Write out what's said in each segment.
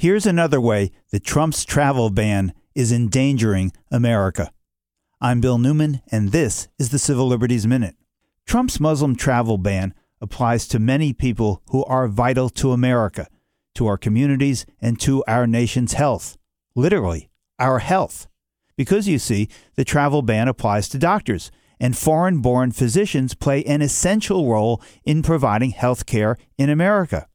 Here's another way that Trump's travel ban is endangering America. I'm Bill Newman, and this is the Civil Liberties Minute. Trump's Muslim travel ban applies to many people who are vital to America, to our communities, and to our nation's health. Literally, our health. Because you see, the travel ban applies to doctors, and foreign born physicians play an essential role in providing health care in America.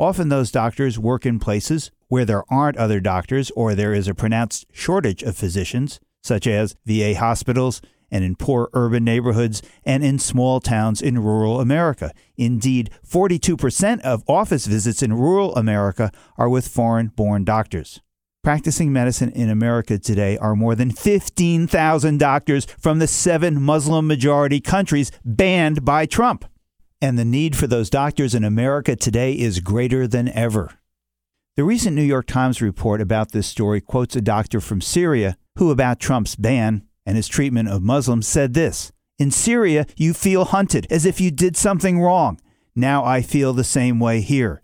Often those doctors work in places where there aren't other doctors or there is a pronounced shortage of physicians, such as VA hospitals and in poor urban neighborhoods and in small towns in rural America. Indeed, 42% of office visits in rural America are with foreign born doctors. Practicing medicine in America today are more than 15,000 doctors from the seven Muslim majority countries banned by Trump. And the need for those doctors in America today is greater than ever. The recent New York Times report about this story quotes a doctor from Syria who, about Trump's ban and his treatment of Muslims, said this In Syria, you feel hunted as if you did something wrong. Now I feel the same way here.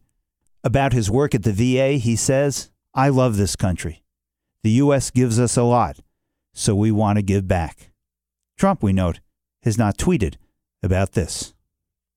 About his work at the VA, he says, I love this country. The U.S. gives us a lot, so we want to give back. Trump, we note, has not tweeted about this.